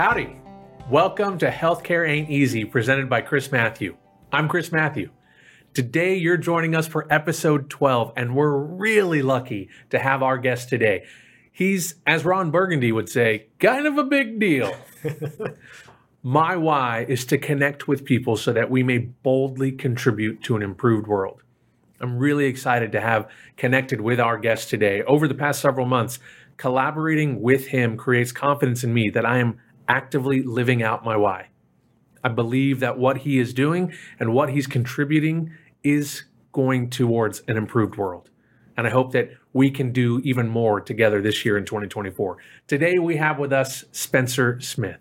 Howdy. Welcome to Healthcare Ain't Easy, presented by Chris Mathew. I'm Chris Mathew. Today, you're joining us for episode 12, and we're really lucky to have our guest today. He's, as Ron Burgundy would say, kind of a big deal. My why is to connect with people so that we may boldly contribute to an improved world. I'm really excited to have connected with our guest today. Over the past several months, collaborating with him creates confidence in me that I am actively living out my why. I believe that what he is doing and what he's contributing is going towards an improved world. And I hope that we can do even more together this year in 2024. Today we have with us Spencer Smith.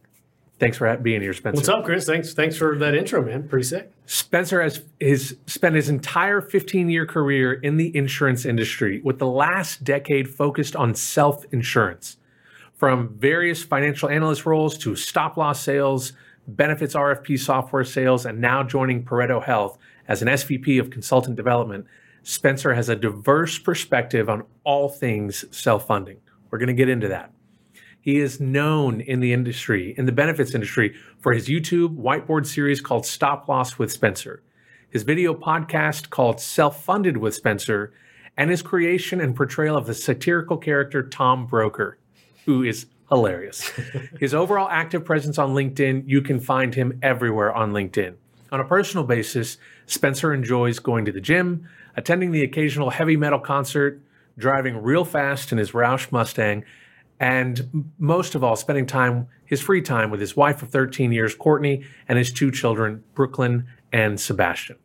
Thanks for being here, Spencer. What's up, Chris? Thanks, thanks for that intro, man. Pretty sick. Spencer has his spent his entire 15 year career in the insurance industry, with the last decade focused on self insurance. From various financial analyst roles to stop loss sales, benefits RFP software sales, and now joining Pareto Health as an SVP of consultant development, Spencer has a diverse perspective on all things self funding. We're going to get into that. He is known in the industry, in the benefits industry, for his YouTube whiteboard series called Stop Loss with Spencer, his video podcast called Self Funded with Spencer, and his creation and portrayal of the satirical character Tom Broker, who is hilarious. his overall active presence on LinkedIn, you can find him everywhere on LinkedIn. On a personal basis, Spencer enjoys going to the gym, attending the occasional heavy metal concert, driving real fast in his Roush Mustang, and most of all, spending time, his free time with his wife of 13 years, Courtney, and his two children, Brooklyn and Sebastian.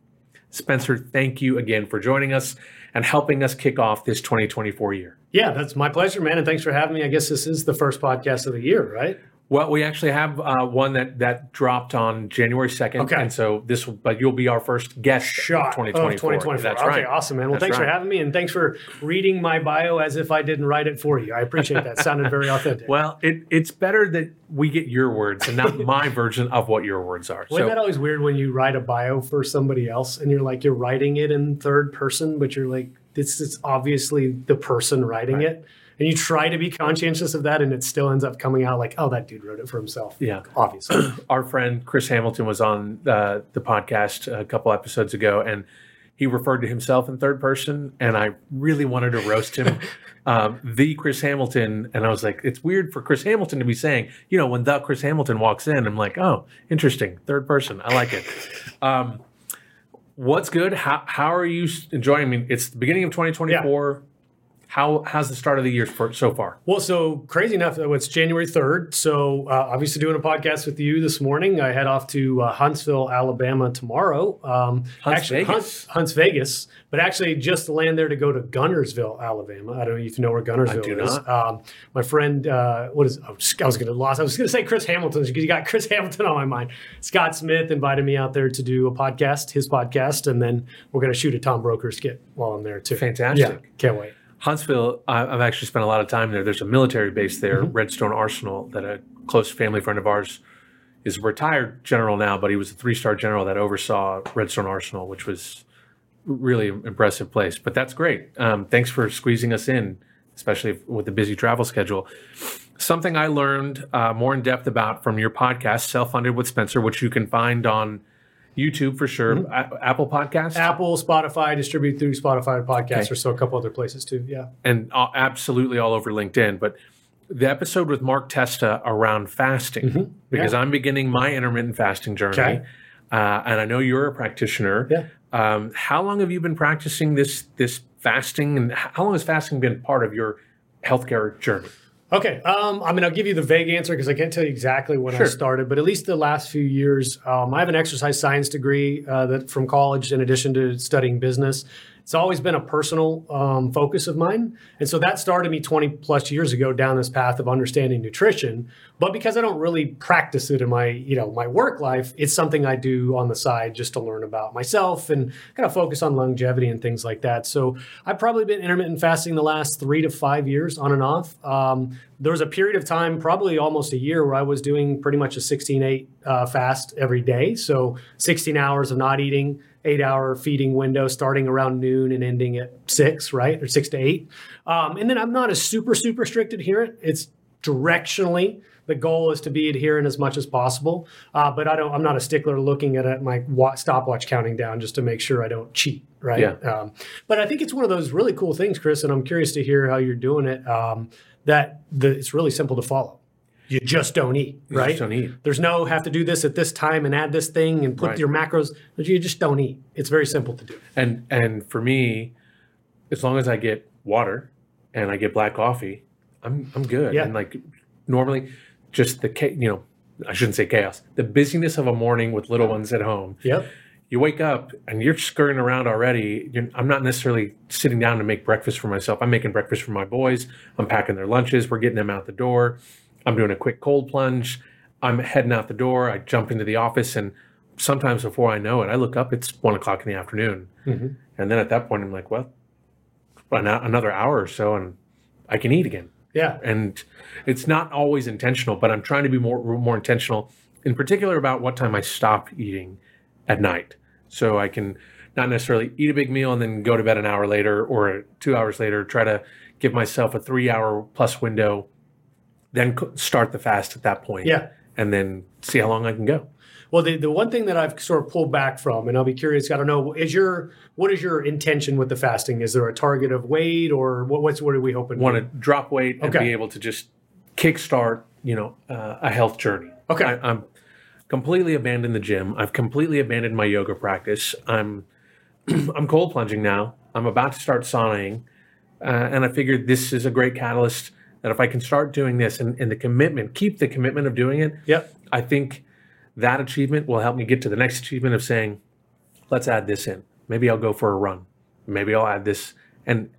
Spencer, thank you again for joining us and helping us kick off this 2024 year. Yeah, that's my pleasure, man. And thanks for having me. I guess this is the first podcast of the year, right? Well, we actually have uh, one that that dropped on January second, okay. and so this, but you'll be our first guest Shot of 2024. Of 2024. That's okay, right. awesome, man. Well, That's thanks right. for having me, and thanks for reading my bio as if I didn't write it for you. I appreciate that. Sounded very authentic. Well, it, it's better that we get your words and not my version of what your words are. Wasn't so, that always weird when you write a bio for somebody else and you're like you're writing it in third person, but you're like this is obviously the person writing right. it. And you try to be conscientious of that and it still ends up coming out like oh that dude wrote it for himself. Yeah. Obviously. Our friend chris hamilton was on uh, the podcast a couple episodes ago and he referred to himself in third person and i really wanted to roast him um, the chris hamilton. And i was like it's weird for chris hamilton to be saying you know when the chris hamilton walks in i'm like oh interesting third person i like it. Um, what's good? How, how are you enjoying? I mean it's the beginning of 2024 yeah how how's the start of the year for, so far? Well, so crazy enough, it's January third. So uh, obviously doing a podcast with you this morning. I head off to uh, Huntsville, Alabama tomorrow. Um, Hunts actually, Vegas. Hunts, Hunts Vegas, but actually just to land there to go to Guntersville, Alabama. I don't know if you know where Guntersville is. Um, my friend, uh, what is? Oh, I was going to lost. I was going to say Chris Hamilton because you got Chris Hamilton on my mind. Scott Smith invited me out there to do a podcast, his podcast, and then we're going to shoot a Tom Broker skit while I'm there too. Fantastic! Yeah, can't wait. Huntsville, I've actually spent a lot of time there. There's a military base there, mm-hmm. Redstone Arsenal, that a close family friend of ours is a retired general now, but he was a three star general that oversaw Redstone Arsenal, which was really impressive place. But that's great. Um, thanks for squeezing us in, especially with the busy travel schedule. Something I learned uh, more in depth about from your podcast, Self Funded with Spencer, which you can find on YouTube for sure. Mm-hmm. A- Apple Podcasts, Apple, Spotify, distribute through Spotify podcasts, okay. or so a couple other places too. Yeah, and uh, absolutely all over LinkedIn. But the episode with Mark Testa around fasting, mm-hmm. because yeah. I'm beginning my intermittent fasting journey, okay. uh, and I know you're a practitioner. Yeah. Um, how long have you been practicing this this fasting, and how long has fasting been part of your healthcare journey? Okay. Um, I mean, I'll give you the vague answer because I can't tell you exactly when sure. I started, but at least the last few years, um, I have an exercise science degree uh, that from college, in addition to studying business. It's always been a personal um, focus of mine. And so that started me 20 plus years ago down this path of understanding nutrition. But because I don't really practice it in my, you know, my work life, it's something I do on the side just to learn about myself and kind of focus on longevity and things like that. So I've probably been intermittent fasting the last three to five years on and off. Um, there was a period of time, probably almost a year, where I was doing pretty much a 16 8 uh, fast every day. So 16 hours of not eating, eight hour feeding window starting around noon and ending at six, right? Or six to eight. Um, and then I'm not a super, super strict adherent. It's directionally the goal is to be adherent as much as possible. Uh, but I don't. I'm not a stickler looking at, my stopwatch counting down just to make sure I don't cheat. Right. Yeah. Um, but I think it's one of those really cool things, Chris, and I'm curious to hear how you're doing it. Um, that the, it's really simple to follow. You just don't eat, You right? just don't eat. There's no have to do this at this time and add this thing and put Right. your macros. But you just don't eat. It's very simple to do. And and for me, as long as I get water and I get black coffee, I'm I'm good. Yeah. And like normally, just the you know I shouldn't say chaos. The busyness of a morning with little ones at home. Yep. You wake up and you're scurrying around already. You're, I'm not necessarily sitting down to make breakfast for myself. I'm making breakfast for my boys. I'm packing their lunches. We're getting them out the door. I'm doing a quick cold plunge. I'm heading out the door. I jump into the office, and sometimes before I know it, I look up. It's one o'clock in the afternoon. Mhm. And then at that point, I'm like, well, an- another hour or so, and I can eat again. Yeah. And it's not always intentional, but I'm trying to be more more intentional, in particular about what time I stop eating at night, so I can not necessarily eat a big meal and then go to bed an hour later or two hours later. Try to give myself a three hour plus window, then start the fast at that point. Yeah. and then see how long I can go. Well, the, the one thing that I've sort of pulled back from, and I'll be curious, I don't know, is your what is your intention with the fasting? Is there a target of weight, or what, what's what are we hoping? Want to drop weight and be able to just kickstart, you know, uh, a health journey. Okay. I, I'm completely abandoned the gym. I've completely abandoned my yoga practice. I'm I'm cold plunging now. I'm about to start saunaing, uh, and I figured this is a great catalyst. That if I can start doing this and, and the commitment, keep the commitment of doing it, Yep. I think that achievement will help me get to the next achievement of saying, let's add this in. Maybe I'll go for a run. Maybe I'll add this. And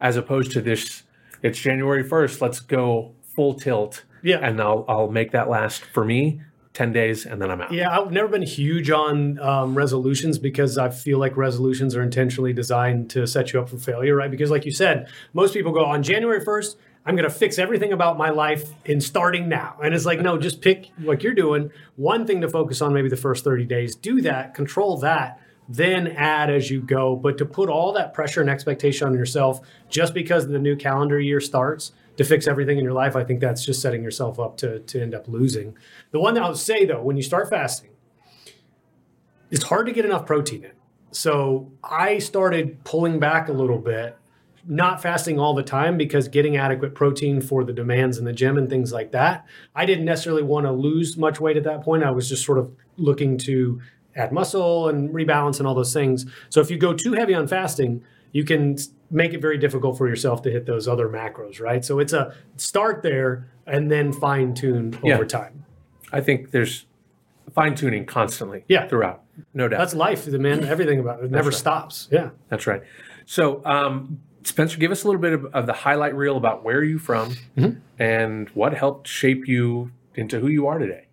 as opposed to this, it's January 1st, let's go full tilt. Yeah. And I'll, I'll make that last for me 10 days and then I'm out. Yeah, I've never been huge on um, resolutions because I feel like resolutions are intentionally designed to set you up for failure, right? Because, like you said, most people go on January 1st, I'm going to fix everything about my life in starting now. And it's like, no, just pick like you're doing one thing to focus on maybe the first 30 days. Do that, control that, then add as you go. But to put all that pressure and expectation on yourself just because the new calendar year starts to fix everything in your life, I think that's just setting yourself up to, to end up losing. The one that I'll say though, when you start fasting, it's hard to get enough protein in. So I started pulling back a little bit, not fasting all the time because getting adequate protein for the demands in the gym and things like that. I didn't necessarily want to lose much weight at that point. I was just sort of looking to add muscle and rebalance and all those things. So if you go too heavy on fasting, you can make it very difficult for yourself to hit those other macros, right? So it's a start there and then fine tune Yeah. over time. I think there's fine tuning constantly Yeah. throughout. No doubt. That's life, The man. Everything about it never right. stops. Yeah. That's right. So, um, Spencer, give us a little bit of, of the highlight reel about where are you from Mm-hmm. and what helped shape you into who you are today.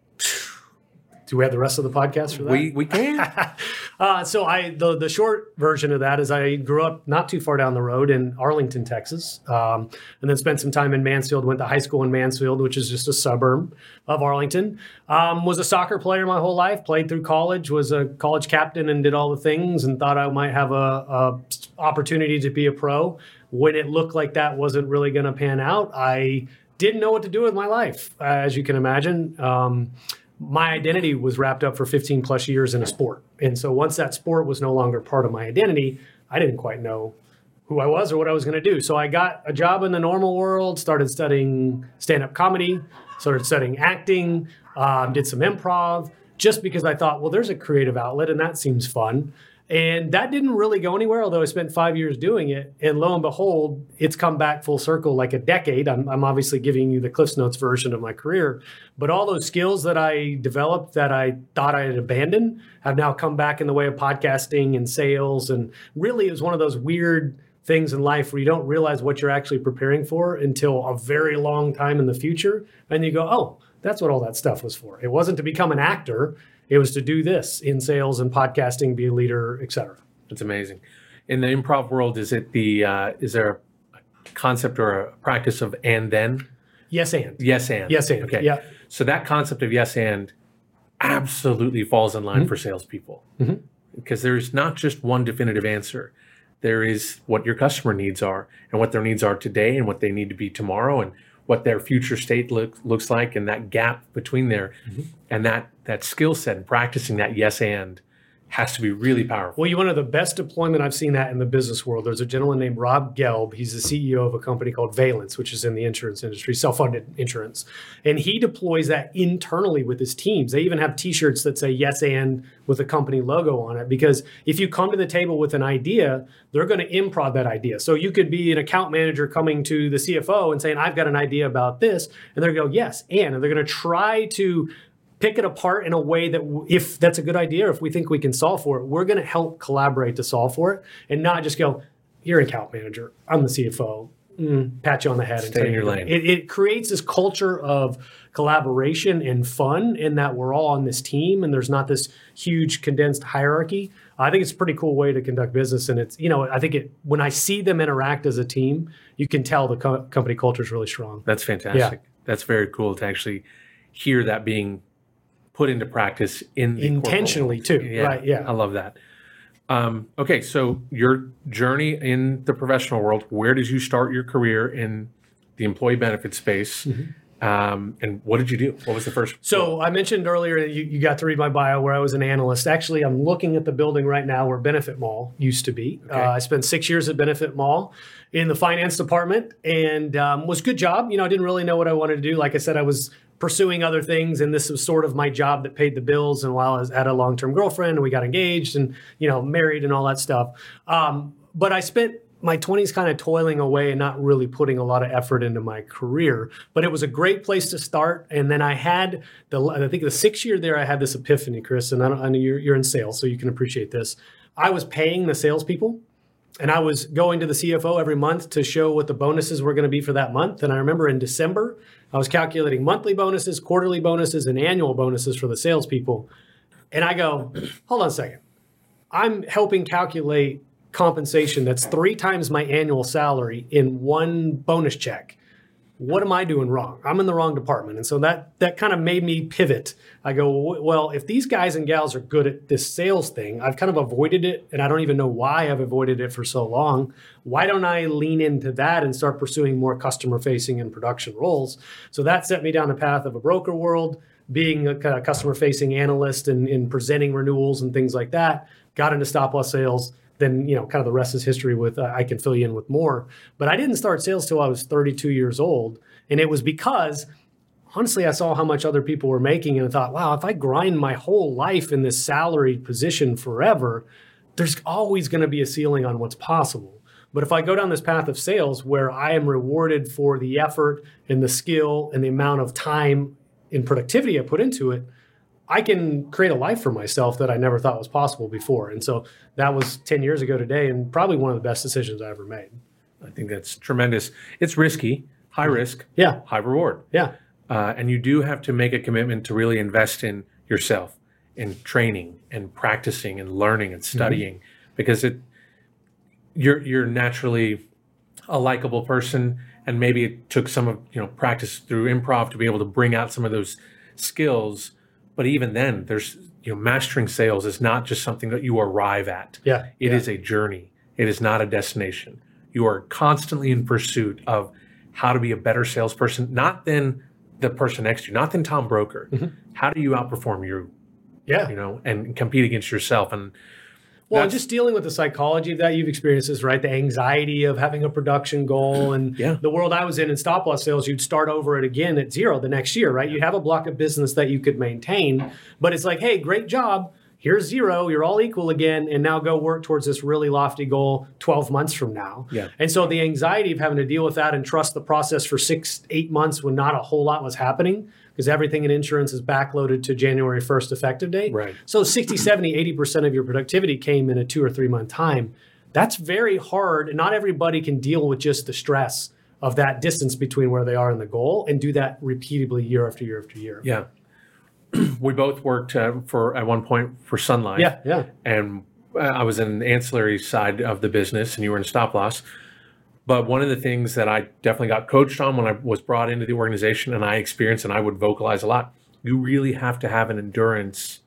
Do we have the rest of the podcast for that? We we can. Uh, so I the the short version of that is I grew up not too far down the road in Arlington, Texas, um, and then spent some time in Mansfield. Went to high school in Mansfield, which is just a suburb of Arlington. Um, was a soccer player my whole life. Played through college. Was a college captain and did all the things. And thought I might have a, a opportunity to be a pro. When it looked like that wasn't really going to pan out, I didn't know what to do with my life, as you can imagine. Um, my identity was wrapped up for 15 plus years in a sport. And so once that sport was no longer part of my identity, I didn't quite know who I was or what I was going to do. So I got a job in the normal world, started studying stand up comedy, started studying acting, um, did some improv, just because I thought, well, there's a creative outlet and that seems fun. And that didn't really go anywhere, although I spent five years doing it. And lo and behold, it's come back full circle like a decade. I'm, I'm obviously giving you the Cliffs Notes version of my career, but all those skills that I developed that I thought I had abandoned have now come back in the way of podcasting and sales. And really, it was one of those weird things in life where you don't realize what you're actually preparing for until a very long time in the future. And you go, oh, that's what all that stuff was for. It wasn't to become an actor. It was to do this in sales and podcasting, be a leader, etc. cetera. That's amazing. In the improv world, is it the uh, is there a concept or a practice of and then? Yes, and. Yes and. Yes, and. Okay. Yeah. So that concept of yes and absolutely falls in Mm-hmm. line for salespeople because there's not just one definitive answer. There is what your customer needs are and what their needs are today and what they need to be tomorrow and what their future state look, looks like and that gap between there Mm-hmm. and that that skill set and practicing that yes and has to be really powerful. Well, you one of the best deployment I've seen that in the business world. There's a gentleman named Rob Gelb. He's the CEO of a company called Valenz, which is in the insurance industry, self-funded insurance, and he deploys that internally with his teams. They even have T-shirts that say "Yes and" with a company logo on it because if you come to the table with an idea, they're going to improv that idea. So you could be an account manager coming to the CFO and saying, "I've got an idea about this," and they're going to go, "Yes," and, and they're going to try to pick it apart in a way that w- if that's a good idea if we think we can solve for it we're going to help collaborate to solve for it and not just go you're an account manager i'm the cfo mm, pat you on the head and Stay in your lane. It, it creates this culture of collaboration and fun in that we're all on this team and there's not this huge condensed hierarchy i think it's a pretty cool way to conduct business and it's you know i think it when i see them interact as a team you can tell the co- company culture is really strong That's fantastic. Yeah. That's very cool to actually hear that being put into practice in the Intentionally, too. Right, yeah. I love that. Um, okay, so your journey in the professional world, where did you start your career in the employee benefit space? Um, and what did you do? What was the first? So I mentioned earlier you, you got to read my bio where I was an analyst. Actually, I'm looking at the building right now where BenefitMall used to be. Okay. Uh, I spent six years at BenefitMall in the finance department and um, was good job. You know, I didn't really know what I wanted to do. Like I said, I was pursuing other things. And this was sort of my job that paid the bills. And while I was, had a long-term girlfriend and we got engaged and you know married and all that stuff. Um, but I spent my 20s kind of toiling away and not really putting a lot of effort into my career. But it was a great place to start. And then i had the i think the sixth year there i had this epiphany chris. And i, I know you're, you're in sales so you can appreciate this. I was paying the salespeople and I was going to the CFO every month to show what the bonuses were going to be for that month. And I remember in December, I was calculating monthly bonuses, quarterly bonuses, and annual bonuses for the salespeople. And I go, hold on a second. I'm helping calculate compensation that's three times my annual salary in one bonus check. What am I doing wrong? I'm in the wrong department. And so that that kind of made me pivot. I go, well, if these guys and gals are good at this sales thing, I've kind of avoided it and I don't even know why I've avoided it for so long. Why don't I lean into that and start pursuing more customer facing and production roles? So that set me down a path of a broker world, being a kind of customer facing analyst and, and presenting renewals and things like that. Got into stop loss sales then you know kind of the rest is history with uh, i can fill you in with more. But i didn't start sales till i was 32 years old. And it was because honestly i saw how much other people were making and i thought wow if i grind my whole life in this salaried position forever there's always going to be a ceiling on what's possible. But if i go down this path of sales where i am rewarded for the effort and the skill and the amount of time and productivity i put into it I can create a life for myself that I never thought was possible before. And so that was 10 years ago today and probably one of the best decisions I ever made. I think that's tremendous. It's risky, high risk, Yeah. high reward. Yeah. Uh, and you do have to make a commitment to really invest in yourself, in training and practicing and learning and studying, because it you're you're naturally a likable person, and maybe it took some of you know practice through improv to be able to bring out some of those skills. But even then, there's you know mastering sales is not just something that you arrive at. Yeah. It yeah. is a journey. It is not a destination. You are constantly in pursuit of how to be a better salesperson, not than the person next to you, not than Tom Broker. Mm-hmm. How do you outperform you, Yeah. you know, and compete against yourself? And Well, That's- just dealing with the psychology of that, you've experienced this, right? The anxiety of having a production goal and Yeah. the world I was in in stop loss sales, you'd start over it again at zero the next year, right? You'd have a block of business that you could maintain, but it's like, hey, great job. Here's zero. You're all equal again. And now go work towards this really lofty goal 12 months from now. Yeah. And so the anxiety of having to deal with that and trust the process for six, eight months when not a whole lot was happening, because everything in insurance is backloaded to January 1st effective date. Right. So 60, 70, 80% of your productivity came in a two or three month time. That's very hard. And not everybody can deal with just the stress of that distance between where they are and the goal and do that repeatedly year after year after year. yeah, we both worked uh, for at one point for Sun Life. Yeah. Yeah. and uh, I was in the ancillary side of the business, and you were in stop loss. But one of the things that I definitely got coached on when I was brought into the organization, and I experienced, and I would vocalize a lot, you really have to have an endurance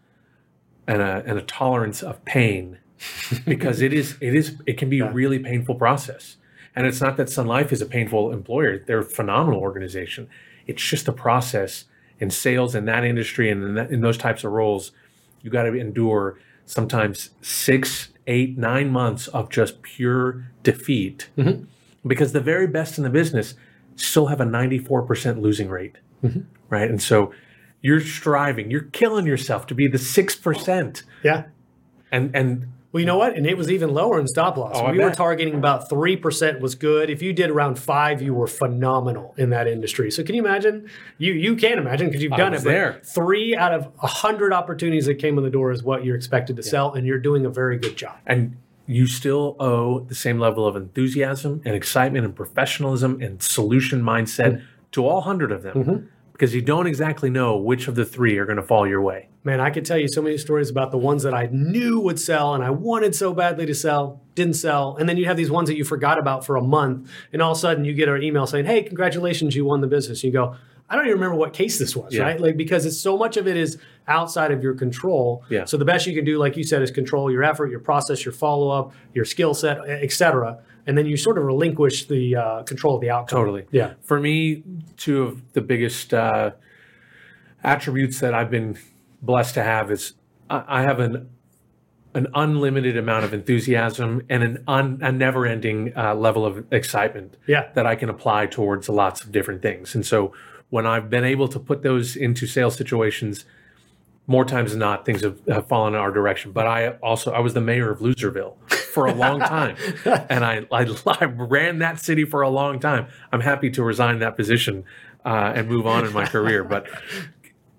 and a and a tolerance of pain, because it is it is it can be a really painful process. And it's not that Sun Life is a painful employer; they're a phenomenal organization. It's just the process in sales in that industry and in, that, in those types of roles. You got to endure sometimes six, eight, nine months of just pure defeat, Mhm. Because the very best in the business still have a ninety-four percent losing rate, Mhm. right? And so you're striving, you're killing yourself to be the six percent, Yeah. and and Well, you know what? And it was even lower in stop loss. Oh, we were targeting about 3% was good. If you did around 5, you were phenomenal in that industry. So can you imagine? You you can imagine because you've done it. there. 3 out of 100 opportunities that came in the door is what you're expected to sell and you're doing a very good job. and you still owe the same level of enthusiasm and excitement and professionalism and solution mindset mm-hmm. to all 100 of them mm-hmm. because you don't exactly know which of the three are going to fall your way. Man, I could tell you so many stories about the ones that I knew would sell and I wanted so badly to sell, didn't sell. And then you have these ones that you forgot about for a month. And all of a sudden you get an email saying, Hey, congratulations, you won the business. You go, I don't even remember what case this was, Yeah. right? Like, because it's so much of it is outside of your control. Yeah. So the best you can do, like you said, is control your effort, your process, your follow up, your skill set, et cetera. And then you sort of relinquish the uh, control of the outcome. Totally. Yeah. For me, two of the biggest uh, attributes that I've been blessed to have is I, have an an unlimited amount of enthusiasm and an un, a never-ending uh, level of excitement Yeah. that I can apply towards lots of different things. And so when I've been able to put those into sales situations, more times than not, things have, have fallen in our direction. But I also I was the mayor of Loserville for a long time, and I, I I ran that city for a long time. I'm happy to resign that position uh, and move on in my career. But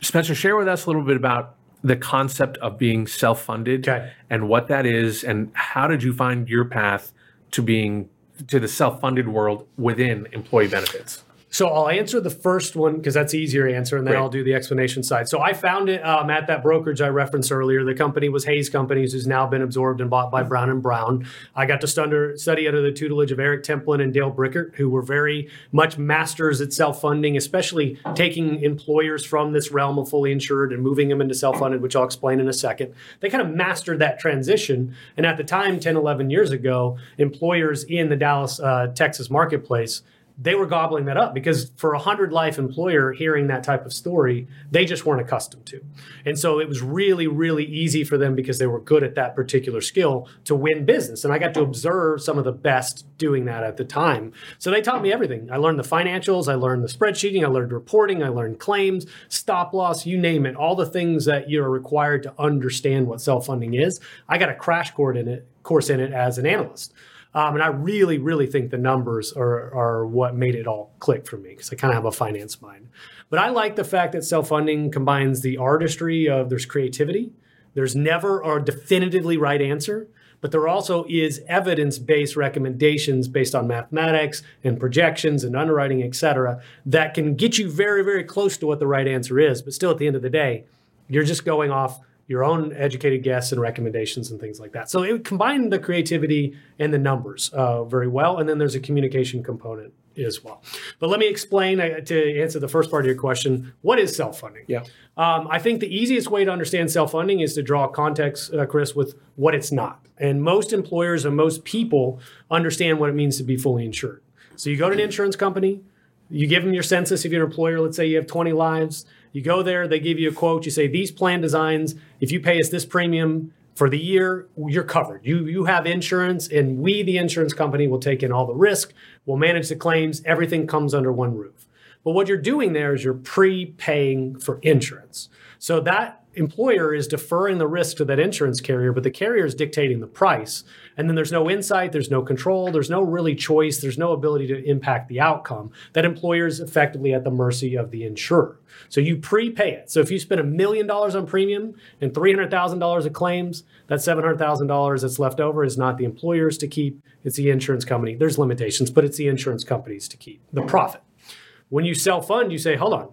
Spencer, share with us a little bit about the concept of being self-funded Okay. and what that is, and how did you find your path to being to the self-funded world within employee benefits? So I'll answer the first one because that's the easier answer, and then Great. I'll do the explanation side. So I found it um, at that brokerage I referenced earlier. The company was Hays Companies, who's now been absorbed and bought by Brown and Brown. I got to stunder, study under the tutelage of Eric Templin and Dale Brickert, who were very much masters at self-funding, especially taking employers from this realm of fully insured and moving them into self-funded, which I'll explain in a second. They kind of mastered that transition, and at the time, 10, 11 years ago, employers in the Dallas, uh, Texas marketplace they were gobbling that up because for a hundred life employer hearing that type of story they just weren't accustomed to. And so it was really really easy for them because they were good at that particular skill to win business. And i got to observe some of the best doing that at the time. So they taught me everything. I learned the financials i learned the spreadsheeting i learned reporting i learned claims stop loss you name it all the things that you're required to understand what self-funding is. I got a crash course in it course in it as an analyst um, and I really, really think the numbers are, are what made it all click for me because I kind of have a finance mind. But I like the fact that self funding combines the artistry of there's creativity, there's never a definitively right answer, but there also is evidence based recommendations based on mathematics and projections and underwriting, et cetera, that can get you very, very close to what the right answer is. But still, at the end of the day, you're just going off your own educated guess and recommendations and things like that. So it combined the creativity and the numbers uh, very well. And then there's a communication component as well. But let me explain uh, to answer the first part of your question what is self funding? Yeah. Um, I think the easiest way to understand self funding is to draw context, uh, Chris, with what it's not. And most employers and most people understand what it means to be fully insured. So you go to an insurance company, you give them your census if you're an employer, let's say you have 20 lives. You go there, they give you a quote. You say, These plan designs, if you pay us this premium for the year, you're covered. You, you have insurance, and we, the insurance company, will take in all the risk, we'll manage the claims, everything comes under one roof. But what you're doing there is you're prepaying for insurance. So that employer is deferring the risk to that insurance carrier, but the carrier is dictating the price. And then there's no insight, there's no control, there's no really choice, there's no ability to impact the outcome. That employer is effectively at the mercy of the insurer. So you prepay it. So if you spend a million dollars on premium and $300,000 of claims, that $700,000 that's left over is not the employer's to keep, it's the insurance company. There's limitations, but it's the insurance company's to keep the profit. When you self fund, you say, hold on,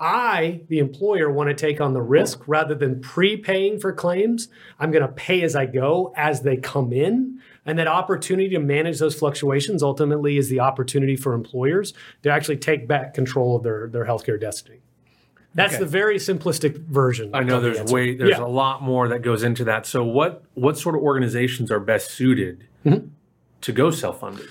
I, the employer, want to take on the risk rather than prepaying for claims. I'm going to pay as I go as they come in. And that opportunity to manage those fluctuations ultimately is the opportunity for employers to actually take back control of their, their healthcare destiny. That's Okay. the very simplistic version. I know of the there's way there's Yeah. a lot more that goes into that. So what what sort of organizations are best suited Mm-hmm. to go self funded?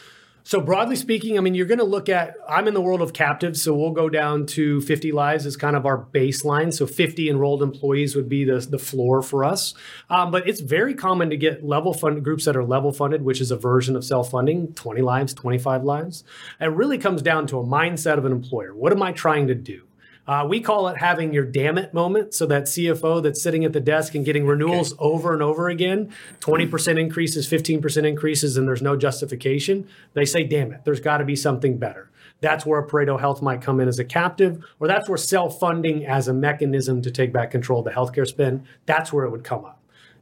So broadly speaking, I mean, you're going to look at. I'm in the world of captives, so we'll go down to 50 lives as kind of our baseline. So 50 enrolled employees would be the the floor for us. Um, but it's very common to get level funded groups that are level funded, which is a version of self funding, 20 lives, 25 lives. It really comes down to a mindset of an employer. What am I trying to do? Uh, we call it having your damn it moment. So that CFO that's sitting at the desk and getting renewals okay. over and over again, 20% increases, 15% increases, and there's no justification. They say, damn it, there's got to be something better. That's where Pareto Health might come in as a captive, or that's where self funding as a mechanism to take back control of the healthcare spend, that's where it would come up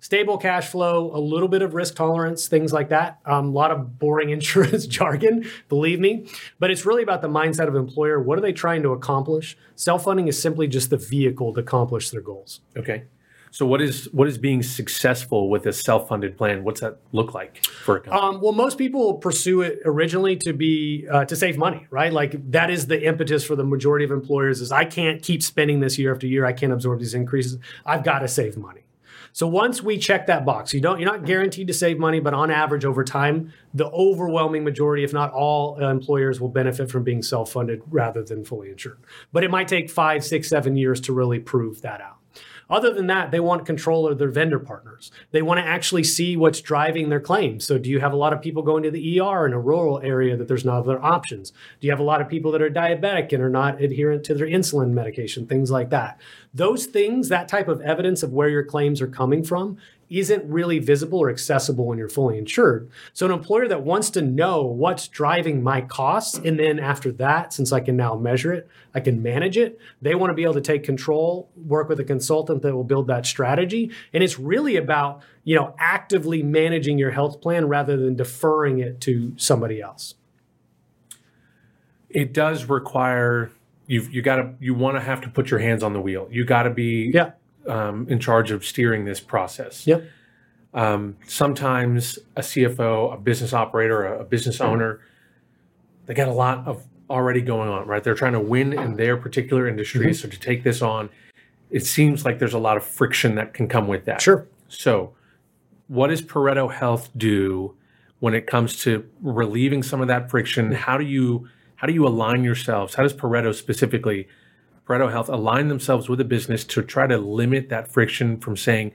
stable cash flow, a little bit of risk tolerance, things like that. Um, a lot of boring insurance jargon, believe me. But it's really about the mindset of employer. What are they trying to accomplish? Self funding is simply just the vehicle to accomplish their goals. Okay. So what is what is being successful with a self-funded plan? What's that look like for a company? Um, well, most people pursue it originally to be uh, to save money, right? Like that is the impetus for the majority of employers. Is I can't keep spending this year after year. I can't absorb these increases. I've got to save money. So once we check that box, you don't you're not guaranteed to save money, but on average over time, the overwhelming majority, if not all, employers will benefit from being self-funded rather than fully insured. But it might take five, six, seven years to really prove that out. Other than that, they want control of their vendor partners. They want to actually see what's driving their claims. So, do you have a lot of people going to the ER in a rural area that there's no other options? Do you have a lot of people that are diabetic and are not adherent to their insulin medication? Things like that. Those things, that type of evidence of where your claims are coming from, isn't really visible or accessible when you're fully insured. So, an employer that wants to know what's driving my costs, and then after that, since I can now measure it, I can manage it, they want to be able to take control, work with a consultant that will build that strategy. And it's really about, you know, actively managing your health plan rather than deferring it to somebody else. It does require you've you got to you want to have to put your hands on the wheel. You got to be yeah um, in charge of steering this process. Yep. Um, sometimes a CFO, a business operator, a, a business owner, they got a lot of already going on, right? They're trying to win in their particular industry. Mm-hmm. So to take this on, it seems like there's a lot of friction that can come with that. Sure. So, what does Pareto Health do when it comes to relieving some of that friction? How do you how do you align yourselves? How does Pareto specifically Pareto Health align themselves with a business to try to limit that friction from saying,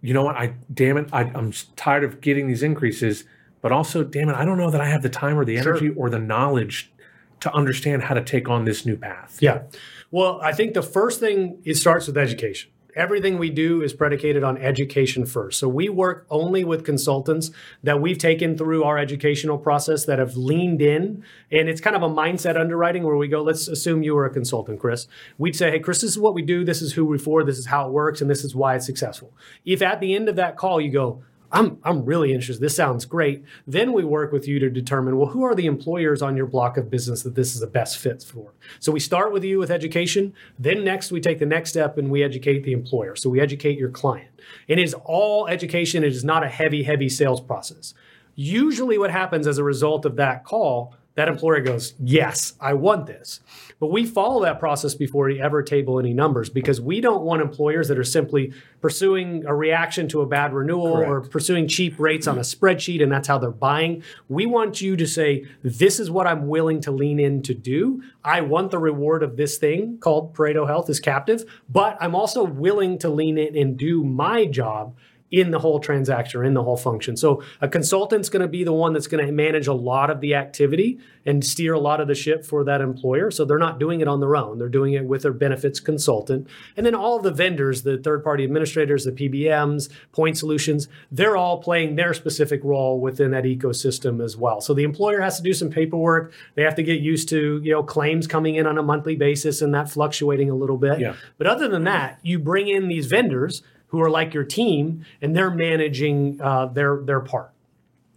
you know what, I damn it, I, am tired of getting these increases, but also, damn it, I don't know that I have the time or the energy sure. or the knowledge to understand how to take on this new path. Yeah. Well, I think the first thing it starts with education everything we do is predicated on education first. So we work only with consultants that we've taken through our educational process that have leaned in. And it's kind of a mindset underwriting where we go, let's assume you were a consultant, Chris. We'd say, hey, Chris, this is what we do. This is who we're for. This is how it works. And this is why it's successful. If at the end of that call you go, I'm, I'm really interested. This sounds great. Then we work with you to determine, well, who are the employers on your block of business that this is the best fit for? So we start with you with education. Then next, we take the next step and we educate the employer. So we educate your client. And it is all education. It is not a heavy, heavy sales process. Usually, what happens as a result of that call that employer goes, Yes, I want this. But we follow that process before we ever table any numbers because we don't want employers that are simply pursuing a reaction to a bad renewal Correct. or pursuing cheap rates on a spreadsheet and that's how they're buying. We want you to say, This is what I'm willing to lean in to do. I want the reward of this thing called Pareto Health is captive, but I'm also willing to lean in and do my job in the whole transaction or in the whole function. So a consultant's going to be the one that's going to manage a lot of the activity and steer a lot of the ship for that employer. So they're not doing it on their own. They're doing it with their benefits consultant. And then all the vendors, the third party administrators, the PBMs, point solutions, they're all playing their specific role within that ecosystem as well. So the employer has to do some paperwork. They have to get used to, you know, claims coming in on a monthly basis and that fluctuating a little bit. Yeah. But other than that, you bring in these vendors who are like your team and they're managing uh, their their part.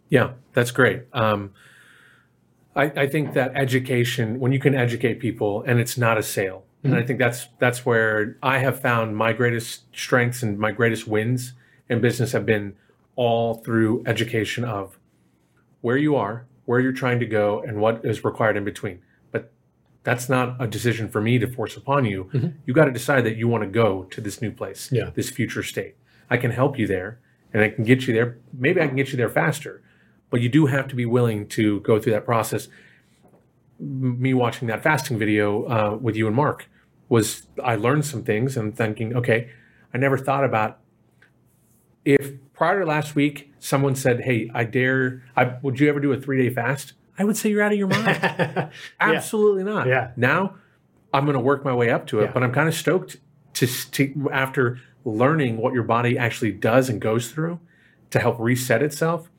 Yeah, that's great. Um, I, I, think that education, when you can educate people, and it's not a sale, mm-hmm. and I think that's that's where I have found my greatest strengths and my greatest wins in business have been all through education of where you are, where you're trying to go, and what is required in between that's not a decision for me to force upon you. Mm-hmm. You got to decide that you want to go to this new place, yeah. this future state. I can help you there and I can get you there. Maybe I can get you there faster, but you do have to be willing to go through that process. Me watching that fasting video uh, with you and Mark was I learned some things and thinking, okay, I never thought about if prior to last week someone said, "Hey, I dare, I would you ever do a three day fast?" I would say you're out of your mind. Absolutely not. Yeah. Now I'm going to work my way up to it, Yeah. but I'm kind of stoked to, to after learning what your body actually does and goes through to help reset itself.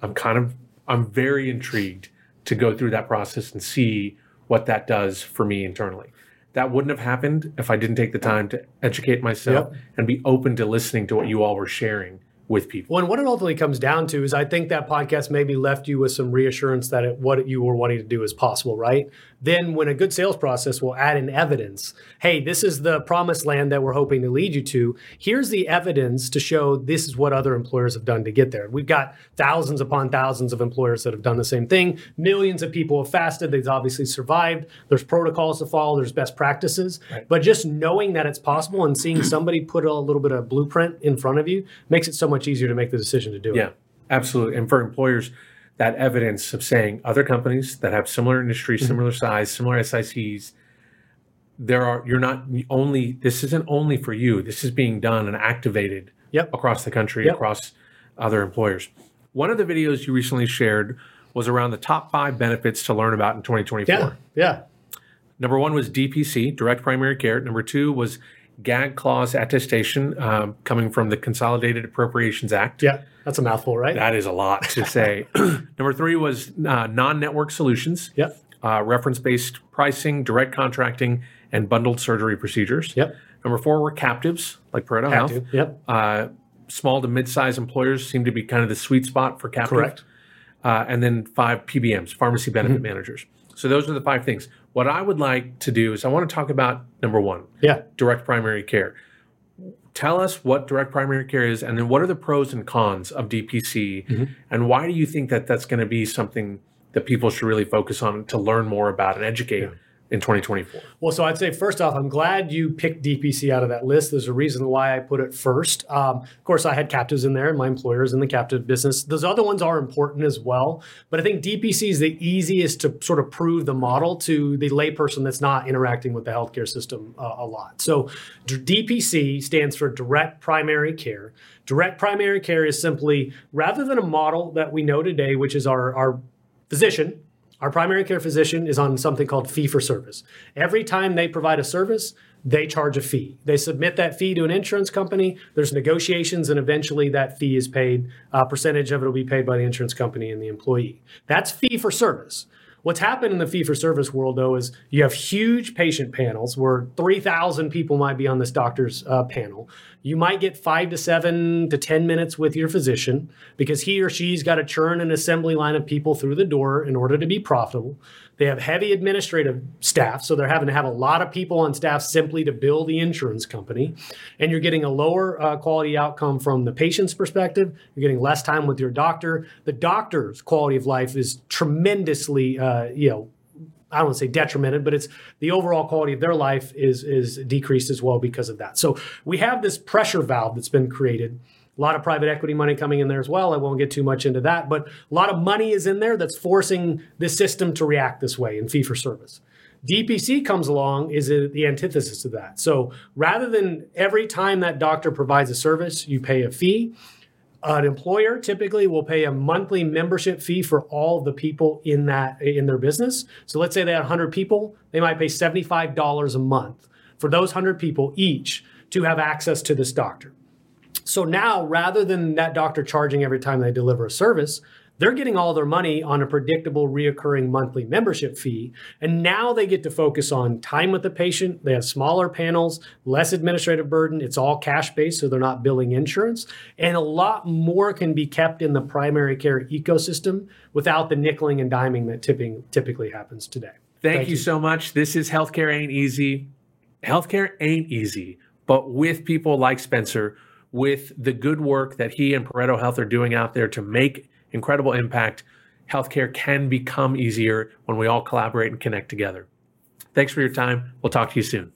I'm kind of I'm very intrigued to go through that process and see what that does for me internally. That wouldn't have happened if I didn't take the time to educate myself and be open to listening to what you all were sharing with people. And what it ultimately comes down to is I think that podcast maybe left you with some reassurance that it, what you were wanting to do is possible, right? Then, when a good sales process will add in evidence, hey, this is the promised land that we're hoping to lead you to. Here's the evidence to show this is what other employers have done to get there. We've got thousands upon thousands of employers that have done the same thing. Millions of people have fasted. They've obviously survived. There's protocols to follow, there's best practices. Right. But just knowing that it's possible and seeing somebody put a little bit of blueprint in front of you makes it so much easier to make the decision to do it. Yeah, absolutely. And for employers, that evidence of saying other companies that have similar industry, Mm-hmm. similar size, similar SICs, there are you're not only this isn't only for you. This is being done and activated Yep. across the country, Yep. across other employers. One of the videos you recently shared was around the top five benefits to learn about in 2024. Yeah. Yeah. Number one was DPC, direct primary care. Number two was gag clause attestation um, coming from the Consolidated Appropriations Act. Yeah. That's a mouthful, right? That is a lot to say. Number three was uh, non network solutions, Yep. uh, reference based pricing, direct contracting, and bundled surgery procedures. Yep. Number four were captives, like Pareto Have Health. Yep. Uh, small to mid sized employers seem to be kind of the sweet spot for captive. Correct. Uh, and then five PBMs, pharmacy benefit Mm-hmm. managers. So those are the five things. What I would like to do is I want to talk about number one, Yeah. direct primary care. Tell us what direct primary care is, and then what are the pros and cons of DPC, Mm-hmm. and why do you think that that's going to be something that people should really focus on to learn more about and educate in 2024? Well, so I'd say first off, I'm glad you picked DPC out of that list. There's a reason why I put it first. Um, of course, I had captives in there, and my employers in the captive business. Those other ones are important as well, but I think DPC is the easiest to sort of prove the model to the layperson that's not interacting with the healthcare system uh, a lot. So, DPC stands for Direct Primary Care. Direct Primary Care is simply rather than a model that we know today, which is our our physician our primary care physician is on something called fee for service. Every time they provide a service, they charge a fee. They submit that fee to an insurance company. There's negotiations, and eventually that fee is paid. A percentage of it will be paid by the insurance company and the employee. That's fee for service. What's happened in the fee for service world, though, is you have huge patient panels where 3,000 people might be on this doctor's uh, panel. You might get five to seven to 10 minutes with your physician because he or she's got to churn an assembly line of people through the door in order to be profitable. They have heavy administrative staff, so they're having to have a lot of people on staff simply to bill the insurance company. And you're getting a lower uh, quality outcome from the patient's perspective. You're getting less time with your doctor. The doctor's quality of life is tremendously, uh, Uh, you know, I don't want to say detrimented, but it's the overall quality of their life is is decreased as well because of that. So we have this pressure valve that's been created. A lot of private equity money coming in there as well. I won't get too much into that, but a lot of money is in there that's forcing the system to react this way in fee for service. DPC comes along is the antithesis of that. So rather than every time that doctor provides a service, you pay a fee, an employer typically will pay a monthly membership fee for all the people in that in their business. So let's say they had 100 people, they might pay $75 a month for those 100 people each to have access to this doctor. So now rather than that doctor charging every time they deliver a service, they're getting all their money on a predictable reoccurring monthly membership fee. And now they get to focus on time with the patient. They have smaller panels, less administrative burden. It's all cash based, so they're not billing insurance. And a lot more can be kept in the primary care ecosystem without the nickeling and diming that tipping typically happens today. Thank, Thank you, you. so much. This is Healthcare Ain't Easy. Healthcare ain't easy, but with people like Spencer, with the good work that he and Pareto Health are doing out there to make incredible impact, healthcare can become easier when we all collaborate and connect together. Thanks for your time. We'll talk to you soon.